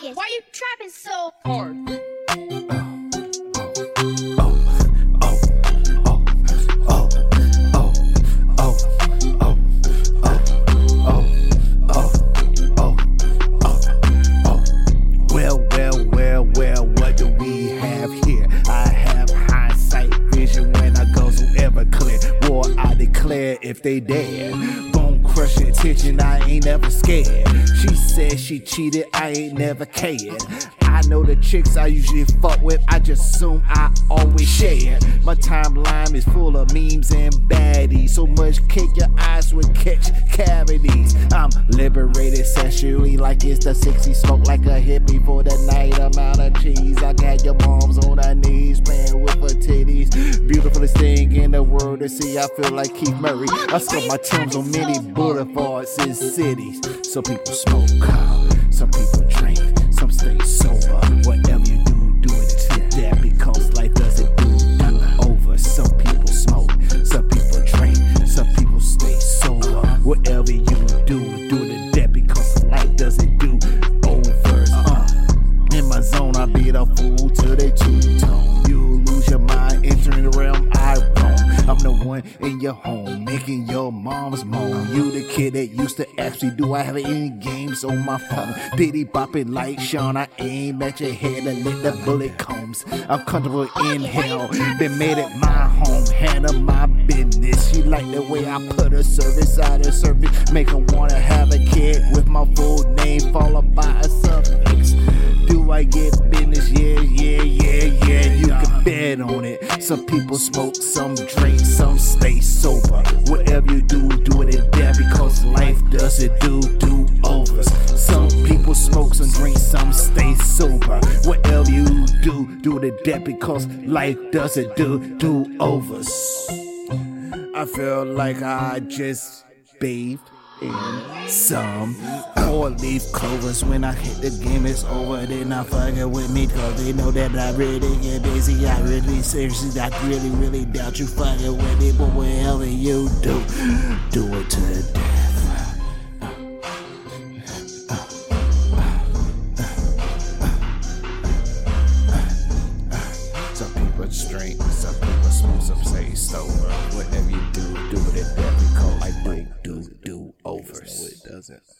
bugging. Why you trapping so hard? If they dare. Crushing attention, I ain't never scared. She said she cheated, I ain't never cared. I know the chicks I usually fuck with, I just assume I always My timeline is full of memes and baddies. So much cake your eyes would catch cavities. I'm liberated sexually like it's the 60s. Smoke like a hippie for the night amount of cheese. I got your moms on her knees playing with her titties. Beautifulest thing in the world to see. I feel like Keith Murray. I score my tunes on many boulevards in cities. Some people smoke, some people drink, some stay my beat a fool till they two tone. You lose your mind, entering the realm I roam. I'm the one in your home, making your mom's moan. You the kid that used to ask me, Do I have any games on my phone? Diddy bopping like Sean, I aim at your head and let the bullet combs. I'm comfortable in hell, been made it my home, handle my business. She like the way I put her service out of service, make her wanna have a kid with my full name followed by people smoke, some drink, some stay sober. Whatever you do, do it in there because life doesn't do do overs. Some people smoke, some drink, some stay sober. Whatever you do, do it in there because life doesn't do do overs. I feel like I just bathed in some four leaf clovers. When I hit the game, it's over. They not fucking with me cause they know that I really get busy. I really seriously, I really, really doubt you fucking with me. But whatever you do, do it to death. Some people drink, some people smoke, some say sober. Whatever you do, do it at that because I do, do, do overs. No, it.